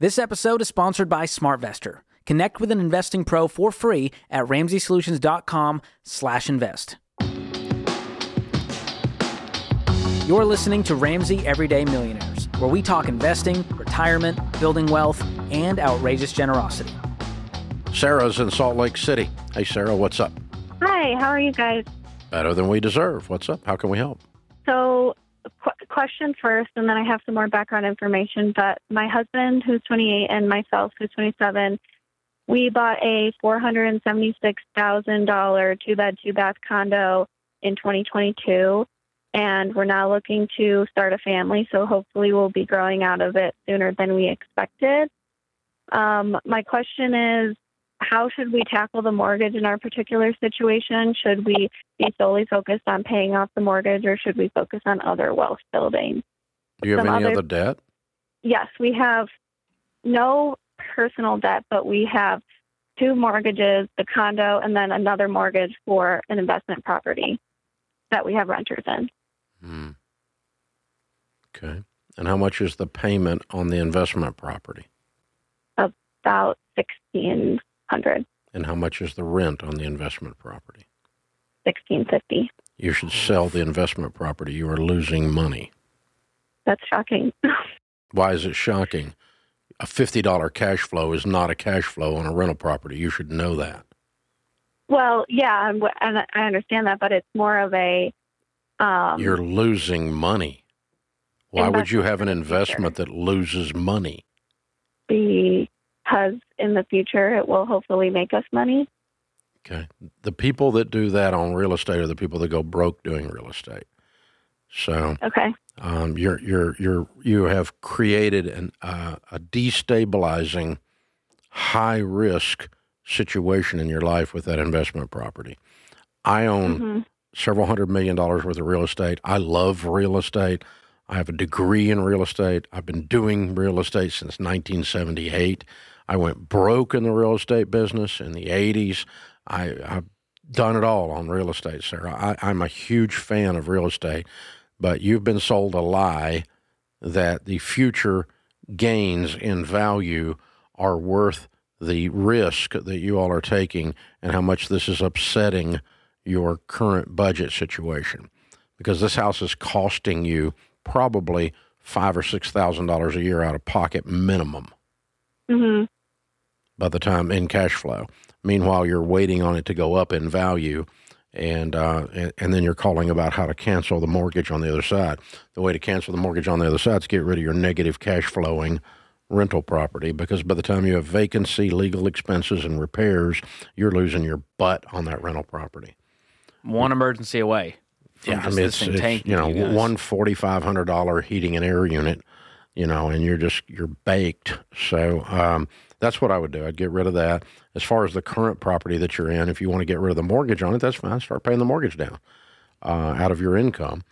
This episode is sponsored by SmartVestor. Connect with an investing pro for free at ramseysolutions.com/invest. You're listening to Ramsey Everyday Millionaires, where we talk investing, retirement, building wealth, and outrageous generosity. Sarah's in Salt Lake City. Hey, Sarah, what's up? Hi, how are you guys? Better than we deserve. What's up? How can we help? So, qu- question first, and then I have some more background information. But my husband, who's 28, and myself, who's 27, we bought a $476,000 two bed, two bath condo in 2022. And we're now looking to start a family. So, hopefully, we'll be growing out of it sooner than we expected. Um, my question is how should we tackle the mortgage in our particular situation? Should we be solely focused on paying off the mortgage or should we focus on other wealth building? Do you have Some any other- other debt? Yes, we have no personal debt, but we have two mortgages, the condo, and then another mortgage for an investment property that we have renters in. Hmm. Okay. And how much is the payment on the investment property? About sixteen hundred, And how much is the rent on the investment property? sixteen fifty. You should sell the investment property. You are losing money. That's shocking. Why is it shocking? A $50 cash flow is not a cash flow on a rental property. You should know that. well, yeah, and, I understand that, but it's more of a um, You're losing money. Why would you have an Investment that loses money? Because in the future it will hopefully make us money. Okay. The people that do that on real estate are the people that go broke doing real estate. So Okay. um, you're you're you're you have created an uh, a destabilizing, high risk situation in your life with that investment property. I own hmm several hundred million dollars worth of real estate. I love real estate. I have a degree in real estate. I've been doing real estate since 1978. I went broke in the real estate business in the 80s. I, I've done it all on real estate, Sarah. I, I'm a huge fan of real estate, but you've been sold a lie that the future gains in value are worth the risk that you all are taking and how much this is upsetting your current budget situation because this house is costing you probably five or six thousand dollars a year out of pocket minimum hmm by the time in cash flow. Meanwhile, you're waiting on it to go up in value, and uh, and, then you're calling about how to cancel the mortgage on the other side. The way to cancel the mortgage on the other side is get rid of your negative cash flowing rental property because by the time you have vacancy, legal expenses, and repairs, you're losing your butt on that rental property. One emergency away. From Yeah, I mean it's, it's you know you one forty five hundred dollar heating and air unit, you know, and you're just you're baked. So um, that's what I would do. I'd get rid of that. As far as the current property that you're in, if you want to get rid of the mortgage on it, that's fine. Start paying the mortgage down uh, out of your income,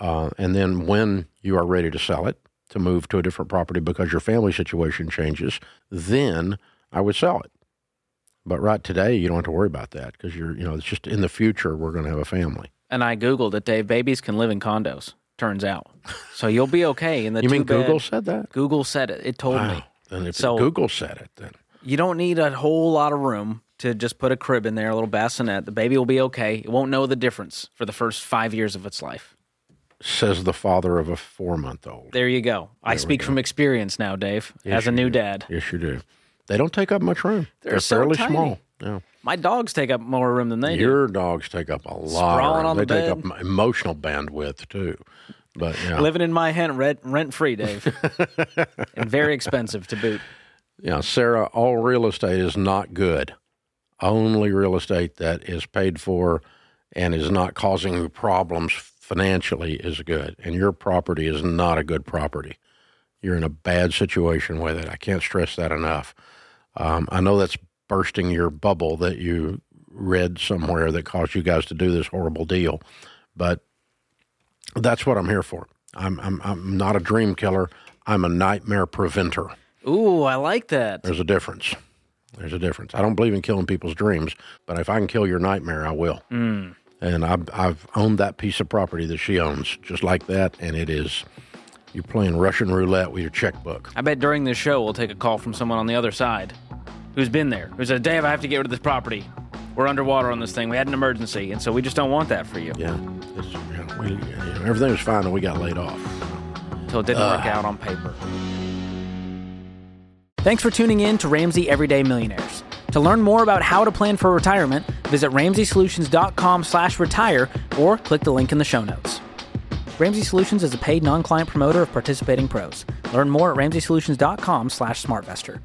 uh, and then when you are ready to sell it to move to a different property because your family situation changes, then I would sell it. But right today, you don't have to worry about that because you're you know it's just in the future we're going to have a family. And I googled it, Dave. Babies can live in condos. Turns out, so you'll be okay in the. you mean two-bed- Google said that? Google said it. It told me. And if So- Google said it, then You don't need a whole lot of room to just put a crib in there, a little bassinet. The baby will be okay. It won't know the difference for the first five years of its life. says the father of a four month old. There you go. I There we speak go. from experience now, Dave, Yes, as a new do. dad. Yes, you do. They don't take up much room. They're so fairly tiny. small. Yeah. My dogs take up more room than they do. Your dogs take up a lot. Sprawling of room. on they the take bed. up emotional bandwidth too. But yeah, Living in my hent rent, rent free, Dave, and very expensive to boot. yeah, Sarah, all real estate is not good. Only real estate that is paid for and is not causing you problems financially is good. And your property is not a good property. You're in a bad situation with it. I can't stress that enough. Um, I know that's bursting your bubble that you read somewhere that caused you guys to do this horrible deal, but that's what I'm here for. I'm, I'm, I'm not a dream killer. I'm a nightmare preventer. Ooh, I like that. There's a difference. There's a difference. I don't believe in killing people's dreams, but if I can kill your nightmare, I will. Hmm. And I've, I've owned that piece of property that she owns just like that, and it is, you're playing Russian roulette with your checkbook. I bet during this show we'll take a call from someone on the other side who's been there. Who said, Dave, I have to get rid of this property. We're underwater on this thing. We had an emergency, and so we just don't want that for you. Yeah, it's, yeah we, everything was fine, and we got laid off. Until it didn't uh, work out on paper. Thanks for tuning in to Ramsey Everyday Millionaires. To learn more about how to plan for retirement, visit RamseySolutions.com slash retire or click the link in the show notes. Ramsey Solutions is a paid non-client promoter of participating pros. Learn more at RamseySolutions.com slash smartvestor.